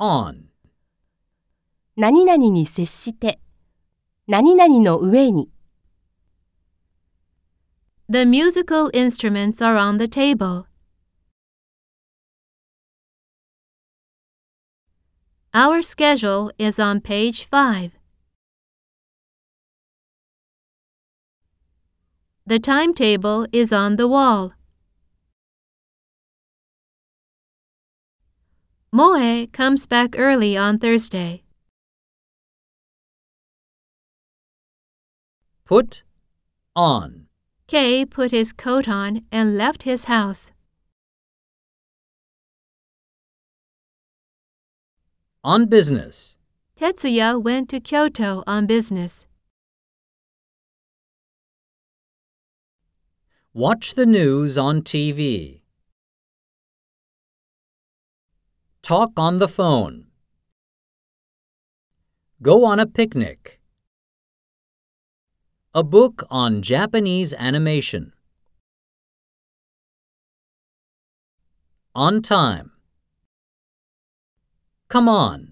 on, 何々に接して、何々の上に、 The musical instruments are on the table. Our schedule is on page 5. The timetable is on the wall. Moe comes back early on Thursday. put on, Kay put his coat on and left his house. on business, Tetsuya went to Kyoto on business. watch the news on TV, talk on the phone, go on a picnic, a book on Japanese animation, on time, come on.